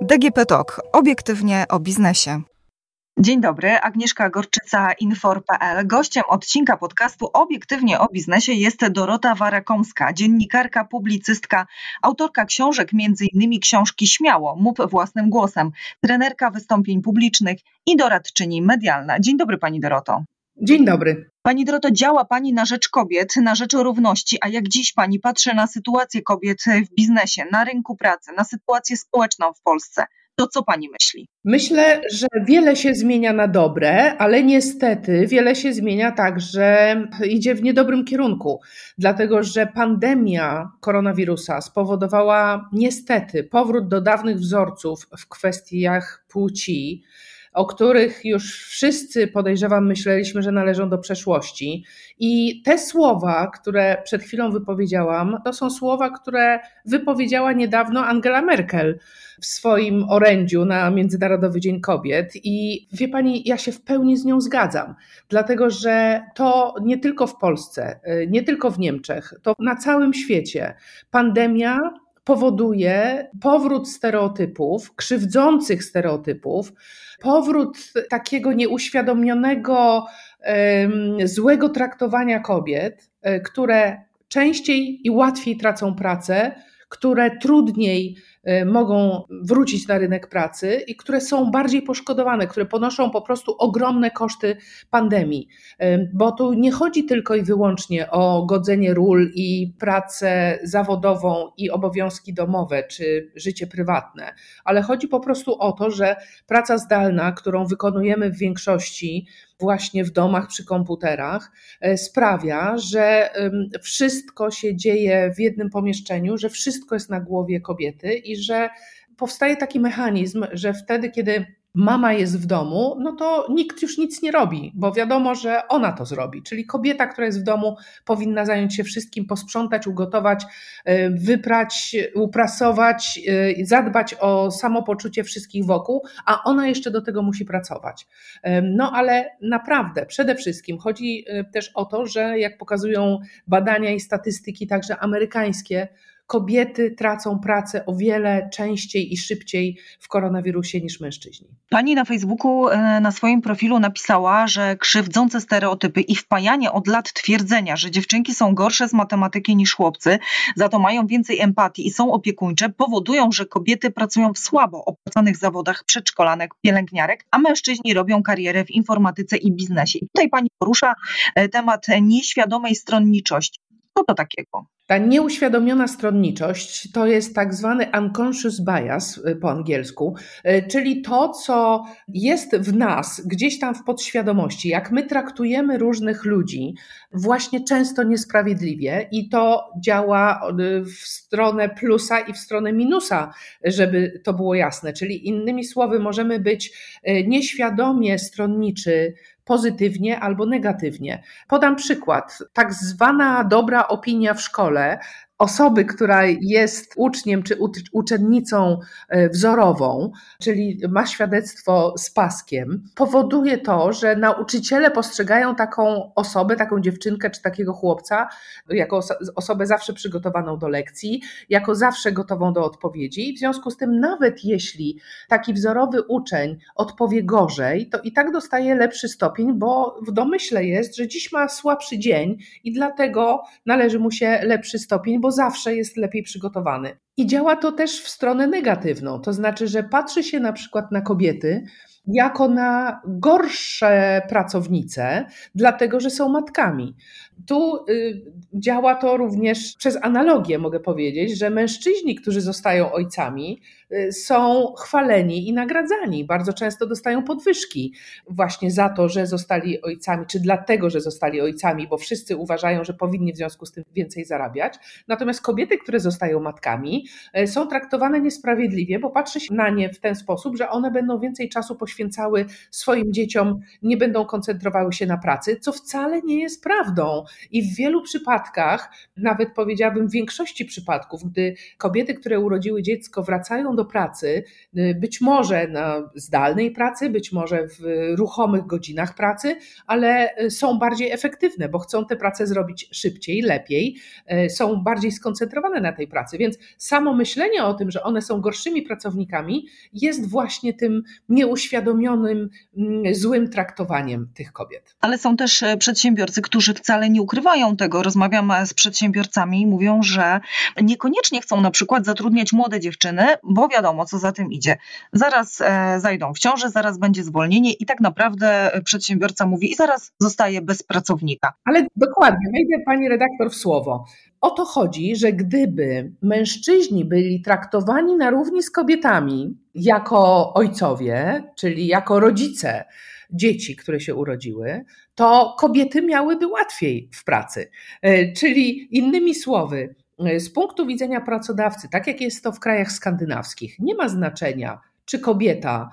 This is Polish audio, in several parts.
DGP Talk. Obiektywnie o biznesie. Dzień dobry, Agnieszka Gorczyca, Infor.pl. Gościem odcinka podcastu Obiektywnie o biznesie jest Dorota Warakomska, dziennikarka, publicystka, autorka książek, m.in. książki Śmiało, mów własnym głosem, trenerka wystąpień publicznych i doradczyni medialna. Dzień dobry Pani Doroto. Dzień dobry. Pani Doroto, działa Pani na rzecz kobiet, na rzecz równości, a jak dziś Pani patrzy na sytuację kobiet w biznesie, na rynku pracy, na sytuację społeczną w Polsce, to co Pani myśli? Myślę, że wiele się zmienia na dobre, ale niestety wiele się zmienia także, idzie w niedobrym kierunku, dlatego że pandemia koronawirusa spowodowała niestety powrót do dawnych wzorców w kwestiach płci o których już wszyscy podejrzewam myśleliśmy, że należą do przeszłości. I te słowa, które przed chwilą wypowiedziałam, to są słowa, które wypowiedziała niedawno Angela Merkel w swoim orędziu na Międzynarodowy Dzień Kobiet. I wie pani, ja się w pełni z nią zgadzam, dlatego że to nie tylko w Polsce, nie tylko w Niemczech, to na całym świecie pandemia powoduje powrót stereotypów, krzywdzących stereotypów, powrót takiego nieuświadomionego, złego traktowania kobiet, e, które częściej i łatwiej tracą pracę, które trudniej mogą wrócić na rynek pracy i które są bardziej poszkodowane, które ponoszą po prostu ogromne koszty pandemii. Y, bo tu nie chodzi tylko i wyłącznie o godzenie ról i pracę zawodową i obowiązki domowe czy życie prywatne, ale chodzi po prostu o to, że praca zdalna, którą wykonujemy w większości, właśnie w domach przy komputerach, e, sprawia, że wszystko się dzieje w jednym pomieszczeniu, że wszystko jest na głowie kobiety i że powstaje taki mechanizm, że wtedy, kiedy mama jest w domu, no to nikt już nic nie robi, bo wiadomo, że ona to zrobi. Czyli kobieta, która jest w domu, powinna zająć się wszystkim, posprzątać, ugotować, y, wyprać, uprasować, y, zadbać o samopoczucie wszystkich wokół, a ona jeszcze do tego musi pracować. No ale naprawdę, przede wszystkim chodzi też o to, że jak pokazują badania i statystyki, także amerykańskie, kobiety tracą pracę o wiele częściej i szybciej w koronawirusie niż mężczyźni. Pani na Facebooku e, na swoim profilu napisała, że krzywdzące stereotypy i wpajanie od lat twierdzenia, że dziewczynki są gorsze z matematyki niż chłopcy, za to mają więcej empatii i są opiekuńcze, powodują, że kobiety pracują w słabo opłacanych zawodach przedszkolanek, pielęgniarek, a mężczyźni robią karierę w informatyce i biznesie. I tutaj pani porusza e, temat nieświadomej stronniczości. Co to takiego? Ta nieuświadomiona stronniczość to jest tak zwany unconscious bias y, po angielsku, y, czyli to, co jest w nas, gdzieś tam w podświadomości, jak my traktujemy różnych ludzi, właśnie często niesprawiedliwie i to działa y, w stronę plusa i w stronę minusa, żeby to było jasne. Czyli innymi słowy, możemy być nieświadomie stronniczy pozytywnie albo negatywnie. Podam przykład. Tak zwana dobra opinia w szkole osoby, która jest uczniem czy uczennicą e, wzorową, czyli ma świadectwo z paskiem, powoduje to, że nauczyciele postrzegają taką osobę, taką dziewczynkę czy takiego chłopca jako osobę zawsze przygotowaną do lekcji, jako zawsze gotową do odpowiedzi. W związku z tym, nawet jeśli taki wzorowy uczeń odpowie gorzej, to i tak dostaje lepszy stopień, bo w domyśle jest, że dziś ma słabszy dzień i dlatego należy mu się lepszy stopień, bo zawsze jest lepiej przygotowany. I działa to też w stronę negatywną, to znaczy, że patrzy się na przykład na kobiety jako na gorsze pracownice, dlatego że są matkami. Tu y, działa to również przez analogię, mogę powiedzieć, że mężczyźni, którzy zostają ojcami, y, są chwaleni i nagradzani. Bardzo często dostają podwyżki właśnie za to, że zostali ojcami, czy dlatego, że zostali ojcami, bo wszyscy uważają, że powinni w związku z tym więcej zarabiać. Natomiast kobiety, które zostają matkami, y, są traktowane niesprawiedliwie, bo patrzy się na nie w ten sposób, że one będą więcej czasu poświęcać poświęcały swoim dzieciom, nie będą koncentrowały się na pracy, co wcale nie jest prawdą. I w wielu przypadkach, nawet powiedziałabym w większości przypadków, gdy kobiety, które urodziły dziecko, wracają do pracy, y, być może na zdalnej pracy, być może w ruchomych godzinach pracy, ale y, są bardziej efektywne, bo chcą tę pracę zrobić szybciej, lepiej, y, są bardziej skoncentrowane na tej pracy. Więc samo myślenie o tym, że one są gorszymi pracownikami, jest właśnie tym nieuświadomionym, mm, złym traktowaniem tych kobiet. Ale są też e, przedsiębiorcy, którzy wcale nie ukrywają tego. Rozmawiam e, z przedsiębiorcami i mówią, że niekoniecznie chcą na przykład zatrudniać młode dziewczyny, bo wiadomo, co za tym idzie. Zaraz e, zajdą w ciąży, zaraz będzie zwolnienie i tak naprawdę przedsiębiorca mówi i zaraz zostaje bez pracownika. Ale dokładnie, wejdę pani redaktor w słowo. O to chodzi, że gdyby mężczyźni byli traktowani na równi z kobietami jako ojcowie, czyli jako rodzice dzieci, które się urodziły, to kobiety miałyby łatwiej w pracy. E, czyli innymi słowy, e, z punktu widzenia pracodawcy, tak jak jest to w krajach skandynawskich, nie ma znaczenia, czy kobieta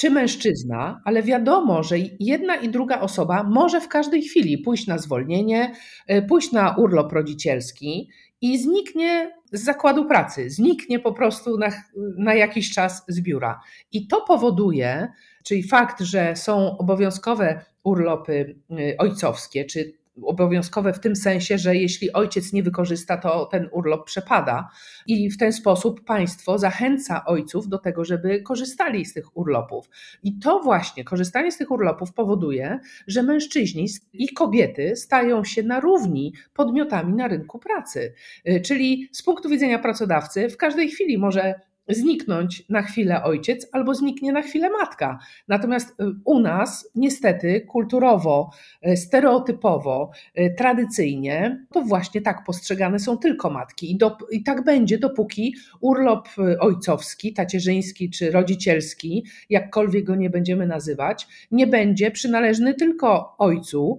czy mężczyzna, ale wiadomo, że jedna i druga osoba może w każdej chwili pójść na zwolnienie, y, pójść na urlop rodzicielski i zniknie z zakładu pracy, zniknie po prostu na, na jakiś czas z biura. I to powoduje, czyli fakt, że są obowiązkowe urlopy y, ojcowskie, czy obowiązkowe w tym sensie, że jeśli ojciec nie wykorzysta, to ten urlop przepada. I w ten sposób państwo zachęca ojców do tego, żeby korzystali z tych urlopów. I to właśnie korzystanie z tych urlopów powoduje, że mężczyźni i kobiety stają się na równi podmiotami na rynku pracy. Y, czyli z punktu widzenia pracodawcy, w każdej chwili może zniknąć na chwilę ojciec albo zniknie na chwilę matka. Natomiast y, u nas niestety kulturowo, y, stereotypowo, y, tradycyjnie to właśnie tak postrzegane są tylko matki i, do, i tak będzie dopóki urlop ojcowski, tacierzyński czy rodzicielski, jakkolwiek go nie będziemy nazywać, nie będzie przynależny tylko ojcu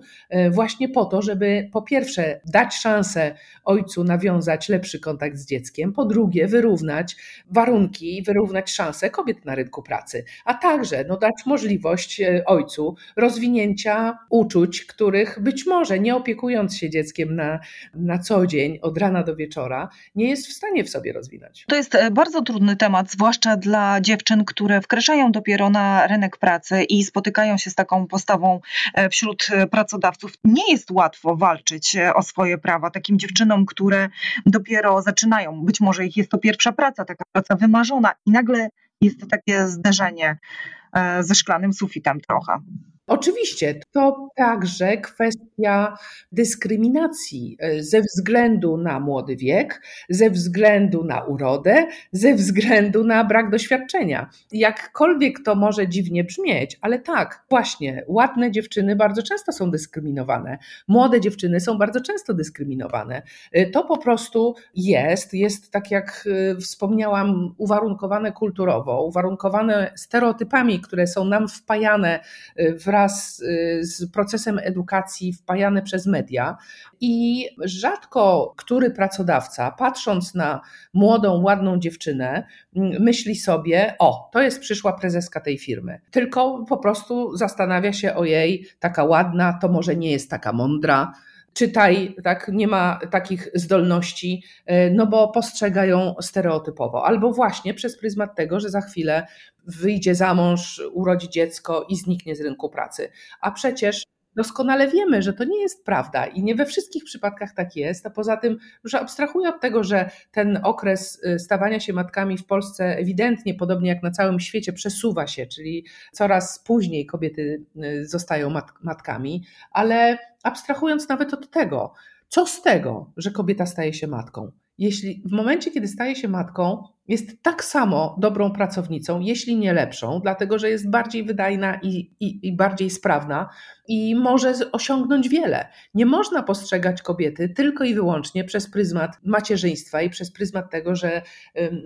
właśnie po to, żeby po pierwsze dać szansę ojcu nawiązać lepszy kontakt z dzieckiem, po drugie wyrównać warunki warunki, wyrównać szanse kobiet na rynku pracy, a także no, dać możliwość e, ojcu rozwinięcia uczuć, których być może nie opiekując się dzieckiem na, na co dzień, od rana do wieczora, nie jest w stanie w sobie rozwinąć. To jest e, bardzo trudny temat, zwłaszcza dla dziewczyn, które wkraczają dopiero na rynek pracy i spotykają się z taką postawą e, wśród pracodawców. Nie jest łatwo walczyć o swoje prawa takim dziewczynom, które dopiero zaczynają. Być może ich jest to pierwsza praca, taka praca wymarzona i nagle jest to takie zderzenie e, ze szklanym sufitem trochę. Oczywiście, to także kwestia dyskryminacji e, ze względu na młody wiek, ze względu na urodę, ze względu na brak doświadczenia. Jakkolwiek to może dziwnie brzmieć, ale tak, właśnie, ładne dziewczyny bardzo często są dyskryminowane, młode dziewczyny są bardzo często dyskryminowane. E, to po prostu jest, jest tak jak e, wspomniałam, uwarunkowane kulturowo, uwarunkowane stereotypami, które są nam wpajane w wraz z procesem edukacji wpajane przez media i rzadko który pracodawca, patrząc na młodą, ładną dziewczynę, myśli sobie: O, to jest przyszła prezeska tej firmy. Tylko po prostu zastanawia się o jej, taka ładna, to może nie jest taka mądra czytaj, tak, nie ma takich zdolności, e, no bo postrzegają stereotypowo. Albo właśnie przez pryzmat tego, że za chwilę wyjdzie za mąż, urodzi dziecko i zniknie z rynku pracy. A przecież doskonale wiemy, że to nie jest prawda i nie we wszystkich przypadkach tak jest, a poza tym, że abstrahuję od tego, że ten okres y, stawania się matkami w Polsce ewidentnie, podobnie jak na całym świecie, przesuwa się, czyli coraz później kobiety y, zostają mat matkami, ale abstrahując nawet od tego, co z tego, że kobieta staje się matką? Jeśli w momencie, kiedy staje się matką, jest tak samo dobrą pracownicą, jeśli nie lepszą, dlatego że jest bardziej wydajna i, i, i, bardziej sprawna i może osiągnąć wiele. Nie można postrzegać kobiety tylko i wyłącznie przez pryzmat macierzyństwa i przez pryzmat tego, że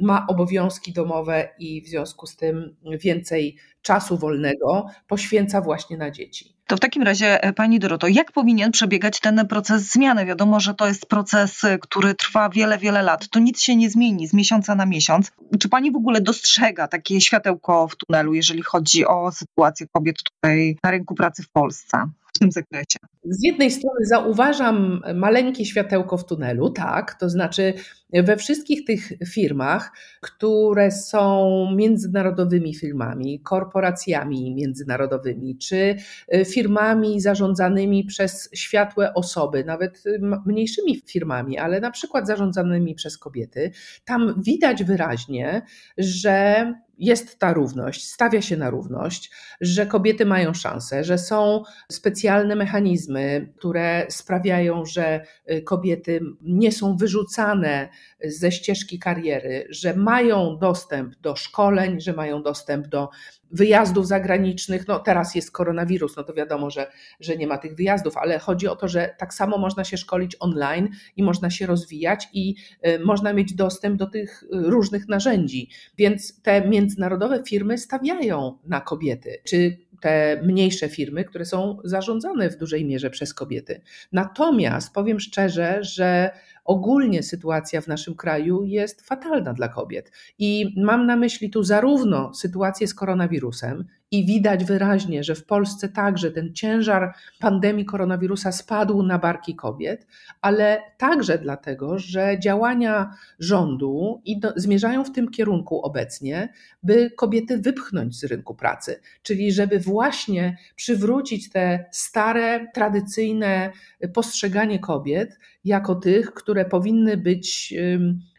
ma obowiązki domowe i w związku z tym więcej czasu wolnego poświęca właśnie na dzieci. To w takim razie, e, Pani Doroto, jak powinien przebiegać ten proces zmiany? Wiadomo, że to jest proces, e, który trwa wiele, wiele lat. To nic się nie zmieni z miesiąca na miesiąc miesiąc. Czy pani w ogóle dostrzega takie światełko w tunelu, jeżeli chodzi o sytuację kobiet tutaj na rynku pracy w Polsce? Tym zakresie? Z jednej strony zauważam maleńkie światełko w tunelu, tak, to znaczy we wszystkich tych firmach, które są międzynarodowymi firmami, korporacjami międzynarodowymi, czy e, firmami zarządzanymi przez światłe osoby, nawet mniejszymi firmami, ale na przykład zarządzanymi przez kobiety, tam widać wyraźnie, że jest ta równość, stawia się na równość, że kobiety mają szansę, że są specjalne mechanizmy, które sprawiają, że y, kobiety nie są wyrzucane ze ścieżki kariery, że mają dostęp do szkoleń, że mają dostęp do wyjazdów zagranicznych. No teraz jest koronawirus, no to wiadomo, że, że nie ma tych wyjazdów, ale chodzi o to, że tak samo można się szkolić online i można się rozwijać i y, można mieć dostęp do tych y, różnych narzędzi. Więc te międzynarodowe firmy stawiają na kobiety, czy te mniejsze firmy, które są zarządzane w dużej mierze przez kobiety. Natomiast powiem szczerze, że ogólnie sytuacja w naszym kraju jest fatalna dla kobiet. I mam na myśli tu zarówno sytuację z koronawirusem, i widać wyraźnie, że w Polsce także ten ciężar pandemii koronawirusa spadł na barki kobiet, ale także dlatego, że działania rządu zmierzają w tym kierunku obecnie, by kobiety wypchnąć z rynku pracy, czyli żeby właśnie przywrócić te stare, tradycyjne postrzeganie kobiet jako tych, które powinny być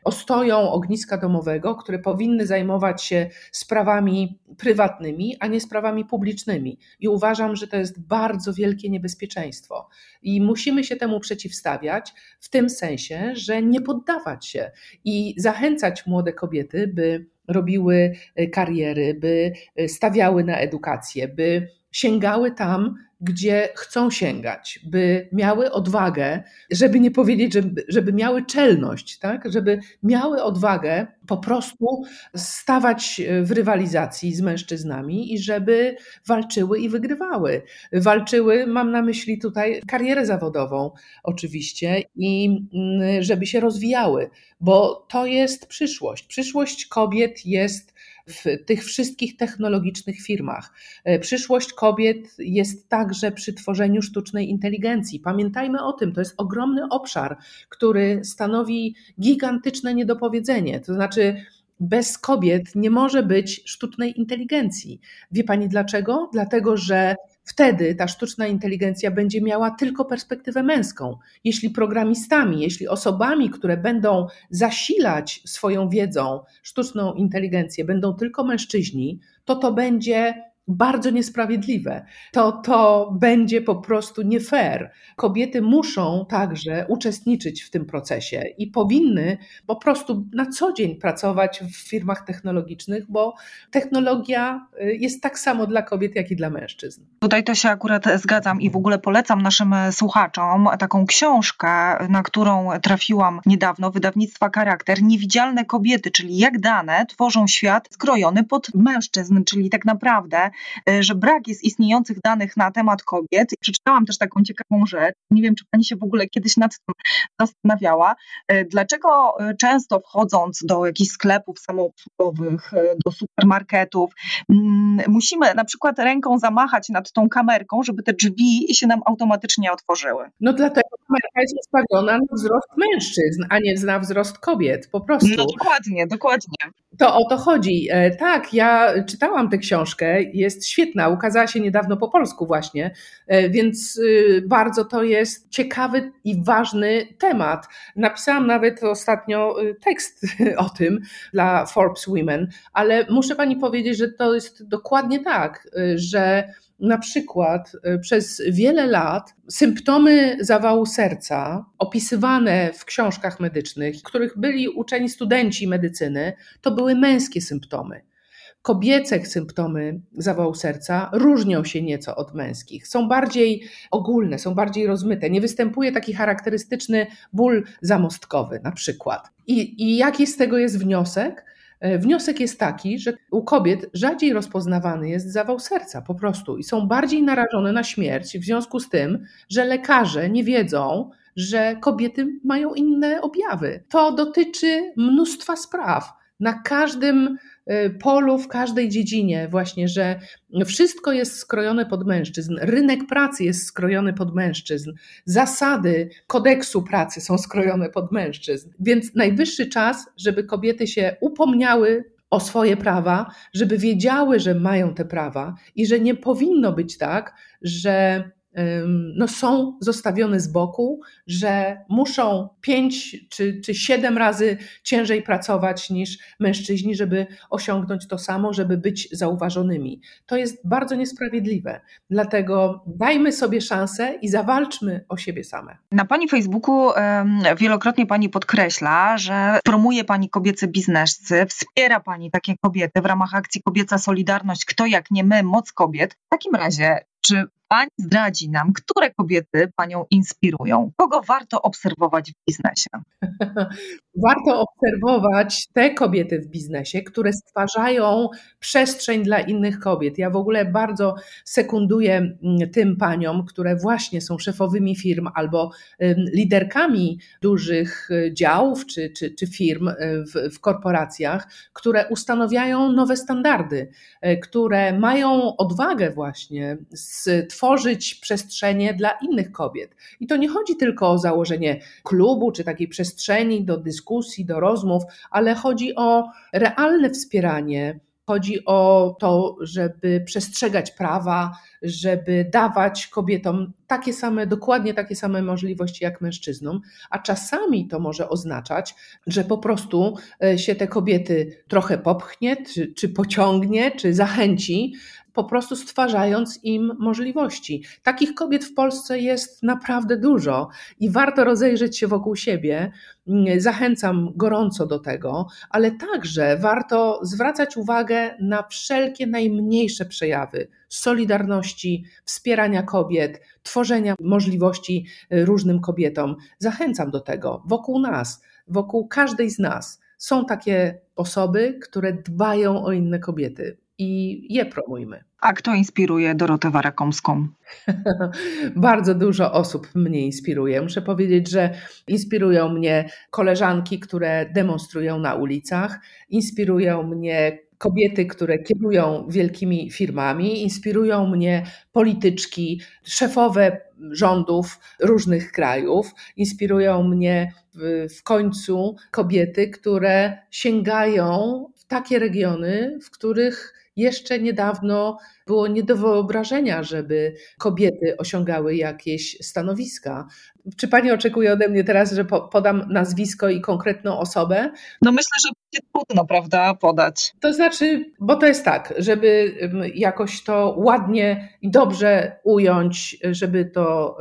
ostoją ogniska domowego, które powinny zajmować się sprawami prywatnymi, a nie sprawami publicznymi. I uważam, że to jest bardzo wielkie niebezpieczeństwo. I musimy się temu przeciwstawiać w tym sensie, że nie poddawać się i zachęcać młode kobiety, by robiły kariery, by stawiały na edukację, by sięgały tam, gdzie chcą sięgać, by miały odwagę, żeby nie powiedzieć, żeby, żeby miały czelność, tak? żeby miały odwagę po prostu stawać w rywalizacji z mężczyznami i żeby walczyły i wygrywały. Walczyły, mam na myśli tutaj karierę zawodową oczywiście i mm, żeby się rozwijały, bo to jest przyszłość. Przyszłość kobiet jest w tych wszystkich technologicznych firmach. E, przyszłość kobiet jest także przy tworzeniu sztucznej inteligencji. Pamiętajmy o tym, to jest ogromny obszar, który stanowi gigantyczne niedopowiedzenie. To znaczy, bez kobiet nie może być sztucznej inteligencji. Wie pani dlaczego? Dlatego, że wtedy ta sztuczna inteligencja będzie miała tylko perspektywę męską. Jeśli programistami, jeśli osobami, które będą zasilać swoją wiedzą sztuczną inteligencję, będą tylko mężczyźni, to to będzie bardzo niesprawiedliwe. To, to będzie po prostu nie fair. Kobiety muszą także uczestniczyć w tym procesie i powinny po prostu na co dzień pracować w firmach technologicznych, bo technologia y, jest tak samo dla kobiet, jak i dla mężczyzn. Tutaj to się akurat zgadzam i w ogóle polecam naszym słuchaczom taką książkę, na którą trafiłam niedawno, wydawnictwa Charakter, Niewidzialne kobiety, czyli jak dane tworzą świat skrojony pod mężczyzn, czyli tak naprawdę E, że brak jest istniejących danych na temat kobiet. Przeczytałam też taką ciekawą rzecz, nie wiem, czy pani się w ogóle kiedyś nad tym zastanawiała, e, dlaczego e, często wchodząc do jakichś sklepów samoobsługowych, do supermarketów, mm, musimy na przykład ręką zamachać nad tą kamerką, żeby te drzwi się nam automatycznie otworzyły. No dlatego kamerka jest ustawiona na wzrost mężczyzn, a nie na wzrost kobiet, po prostu. No dokładnie, dokładnie. To o to chodzi. Tak, ja czytałam tę książkę, jest świetna, ukazała się niedawno po polsku właśnie, e, więc y, bardzo to jest ciekawy i ważny temat. Napisałam nawet ostatnio y, tekst o tym dla Forbes Women, ale muszę pani powiedzieć, że to jest dokładnie tak, y, że na przykład przez wiele lat symptomy zawału serca opisywane w książkach medycznych, których byli uczeni studenci medycyny, to były męskie symptomy. Kobiece symptomy zawału serca różnią się nieco od męskich. Są bardziej ogólne, są bardziej rozmyte. Nie występuje taki charakterystyczny ból zamostkowy na przykład. I, i jaki z tego jest wniosek? E, wniosek jest taki, że u kobiet rzadziej rozpoznawany jest zawał serca po prostu i są bardziej narażone na śmierć w związku z tym, że lekarze nie wiedzą, że kobiety mają inne objawy. To dotyczy mnóstwa spraw na każdym polu, w każdej dziedzinie, właśnie, że wszystko jest skrojone pod mężczyzn, rynek pracy jest skrojony pod mężczyzn, zasady kodeksu pracy są skrojone pod mężczyzn. Więc najwyższy czas, żeby kobiety się upomniały o swoje prawa, żeby wiedziały, że mają te prawa i że nie powinno być tak, że no, są zostawione z boku, że muszą pięć czy, czy siedem razy ciężej pracować niż mężczyźni, żeby osiągnąć to samo, żeby być zauważonymi. To jest bardzo niesprawiedliwe. Dlatego dajmy sobie szansę i zawalczmy o siebie same. Na Pani Facebooku wielokrotnie Pani podkreśla, że promuje Pani kobiecy biznesy, wspiera Pani takie kobiety w ramach akcji Kobieca Solidarność, kto jak nie my, moc kobiet. W takim razie, czy Pani zdradzi nam, które kobiety Panią inspirują? Kogo warto obserwować w biznesie? Warto obserwować te kobiety w biznesie, które stwarzają przestrzeń dla innych kobiet. Ja w ogóle bardzo sekunduję mm, tym paniom, które właśnie są szefowymi firm albo liderkami dużych y, działów czy, czy, czy firm y, w, w korporacjach, które ustanawiają nowe standardy, y, które mają odwagę właśnie stworzyć przestrzenie dla innych kobiet. I to nie chodzi tylko o założenie klubu czy takiej przestrzeni do dyskusji, do rozmów, ale chodzi o realne wspieranie Chodzi o to, żeby przestrzegać prawa, żeby dawać kobietom takie same, dokładnie takie same możliwości jak mężczyznom, a czasami to może oznaczać, że po prostu e, się te kobiety trochę popchnie, czy, czy pociągnie, czy zachęci po prostu stwarzając im możliwości. Takich kobiet w Polsce jest naprawdę dużo i warto rozejrzeć się wokół siebie. Zachęcam gorąco do tego, ale także warto zwracać uwagę na wszelkie najmniejsze przejawy solidarności, wspierania kobiet, tworzenia możliwości różnym kobietom. Zachęcam do tego wokół nas, wokół każdej z nas. Są takie osoby, które dbają o inne kobiety i je promujmy. A kto inspiruje Dorotę Warakomską? Bardzo dużo osób mnie inspiruje. Muszę powiedzieć, że inspirują mnie koleżanki, które demonstrują na ulicach, inspirują mnie kobiety, które kierują wielkimi firmami, inspirują mnie polityczki, szefowe rządów różnych krajów, inspirują mnie w, w końcu kobiety, które sięgają w takie regiony, w których jeszcze niedawno było nie do wyobrażenia, żeby kobiety osiągały jakieś stanowiska. Czy pani oczekuje ode mnie teraz, że podam nazwisko i konkretną osobę? No myślę, że będzie trudno, prawda, podać. To znaczy, bo to jest tak, żeby jakoś to ładnie i dobrze ująć, żeby to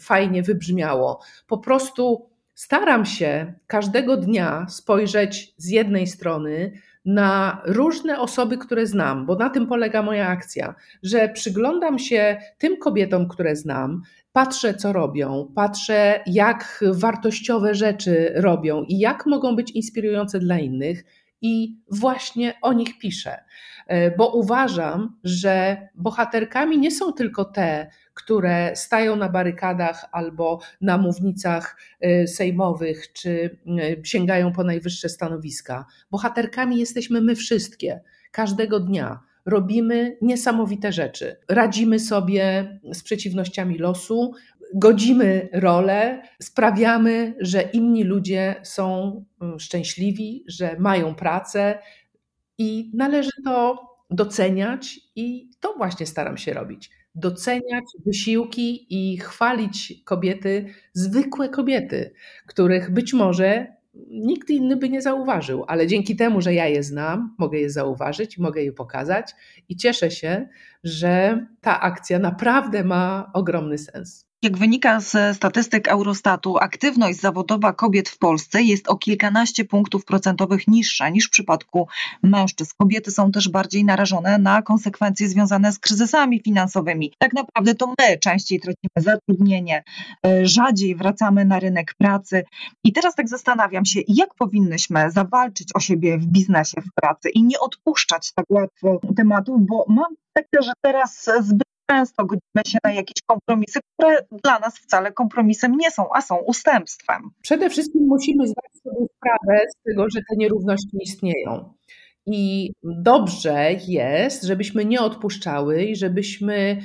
fajnie wybrzmiało. Po prostu staram się każdego dnia spojrzeć z jednej strony na różne osoby, które znam, bo na tym polega moja akcja, że przyglądam się tym kobietom, które znam, patrzę, co robią, patrzę, jak wartościowe rzeczy robią i jak mogą być inspirujące dla innych, i właśnie o nich piszę. E, bo uważam, że bohaterkami nie są tylko te, które stają na barykadach albo na mównicach e, sejmowych, czy e, sięgają po najwyższe stanowiska. Bohaterkami jesteśmy my wszystkie, każdego dnia. Robimy niesamowite rzeczy. Radzimy sobie z przeciwnościami losu, godzimy rolę, sprawiamy, że inni ludzie są szczęśliwi, że mają pracę, i należy to doceniać, i to właśnie staram się robić. Doceniać wysiłki i chwalić kobiety, zwykłe kobiety, których być może nikt inny by nie zauważył, ale dzięki temu, że ja je znam, mogę je zauważyć, mogę je pokazać i cieszę się, że ta akcja naprawdę ma ogromny sens. Jak wynika z statystyk Eurostatu, aktywność zawodowa kobiet w Polsce jest o kilkanaście punktów procentowych niższa niż w przypadku mężczyzn. Kobiety są też bardziej narażone na konsekwencje związane z kryzysami finansowymi. Tak naprawdę to my częściej tracimy zatrudnienie, e, rzadziej wracamy na rynek pracy. I teraz tak zastanawiam się, jak powinnyśmy zawalczyć o siebie w biznesie, w pracy i nie odpuszczać tak łatwo tematów, bo mam takie, że teraz zbyt często godzimy się na jakieś kompromisy, które dla nas wcale kompromisem nie są, a są ustępstwem. Przede wszystkim musimy zdać sobie sprawę z tego, że te nierówności istnieją. I dobrze jest, żebyśmy nie odpuszczały i żebyśmy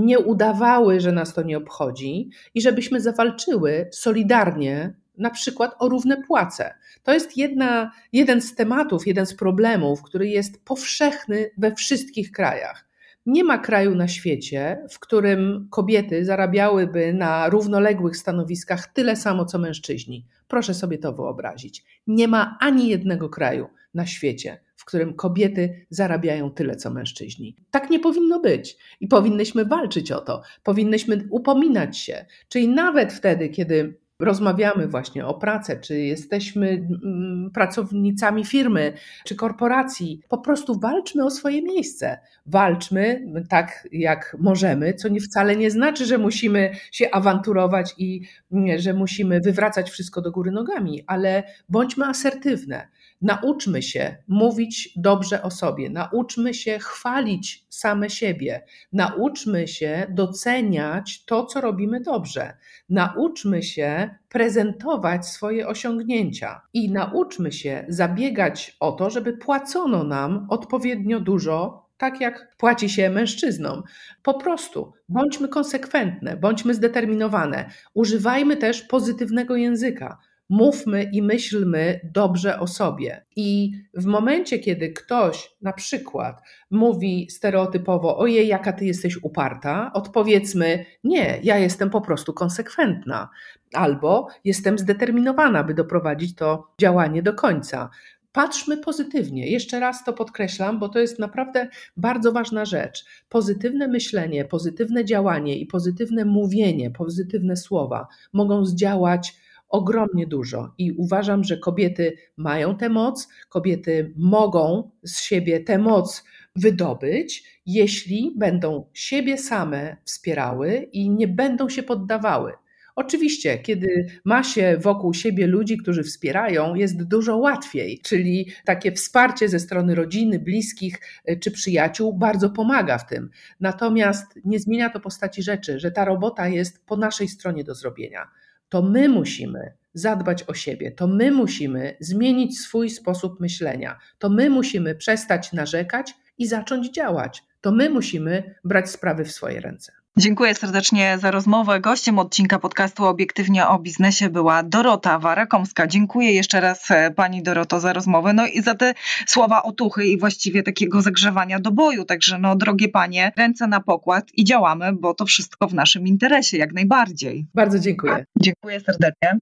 nie udawały, że nas to nie obchodzi i żebyśmy zawalczyły solidarnie na przykład o równe płace. To jest jedna, jeden z tematów, jeden z problemów, który jest powszechny we wszystkich krajach. Nie ma kraju na świecie, w którym kobiety zarabiałyby na równoległych stanowiskach tyle samo co mężczyźni. Proszę sobie to wyobrazić. Nie ma ani jednego kraju na świecie, w którym kobiety zarabiają tyle co mężczyźni. Tak nie powinno być i powinnyśmy walczyć o to, powinnyśmy upominać się. Czyli nawet wtedy, kiedy rozmawiamy właśnie o pracę, czy jesteśmy mm, pracownicami firmy, czy korporacji, po prostu walczmy o swoje miejsce. Walczmy tak, jak możemy, co nie wcale nie znaczy, że musimy się awanturować i mm, że musimy wywracać wszystko do góry nogami, ale bądźmy asertywne. Nauczmy się mówić dobrze o sobie, nauczmy się chwalić same siebie, nauczmy się doceniać to, co robimy dobrze, nauczmy się prezentować swoje osiągnięcia. I nauczmy się zabiegać o to, żeby płacono nam odpowiednio dużo tak jak płaci się mężczyznom. Po prostu bądźmy konsekwentne, bądźmy zdeterminowane, używajmy też pozytywnego języka mówmy i myślmy dobrze o sobie. I w momencie, kiedy ktoś na przykład mówi stereotypowo, ojej, jaka ty jesteś uparta, odpowiedzmy, nie, ja jestem po prostu konsekwentna, albo jestem zdeterminowana, by doprowadzić to działanie do końca. Patrzmy pozytywnie. Jeszcze raz to podkreślam, bo to jest naprawdę bardzo ważna rzecz. Pozytywne myślenie, pozytywne działanie i pozytywne mówienie, pozytywne słowa mogą zdziałać ogromnie dużo i uważam, że kobiety mają tę moc, kobiety mogą z siebie tę moc wydobyć, jeśli będą siebie same wspierały i nie będą się poddawały. Oczywiście, kiedy ma się wokół siebie ludzi, którzy wspierają, jest dużo łatwiej, czyli takie wsparcie ze strony rodziny, bliskich e, czy przyjaciół bardzo pomaga w tym. Natomiast nie zmienia to postaci rzeczy, że ta robota jest po naszej stronie do zrobienia to my musimy zadbać o siebie, to my musimy zmienić swój sposób myślenia, to my musimy przestać narzekać i zacząć działać, to my musimy brać sprawy w swoje ręce. Dziękuję serdecznie za rozmowę. Gościem odcinka podcastu Obiektywnie o biznesie była Dorota Warakomska. Dziękuję jeszcze raz e, Pani Doroto za rozmowę, no i za te słowa otuchy i właściwie takiego zagrzewania do boju. Także no, drogie Panie, ręce na pokład i działamy, bo to wszystko w naszym interesie, jak najbardziej. Bardzo dziękuję. Dziękuję serdecznie.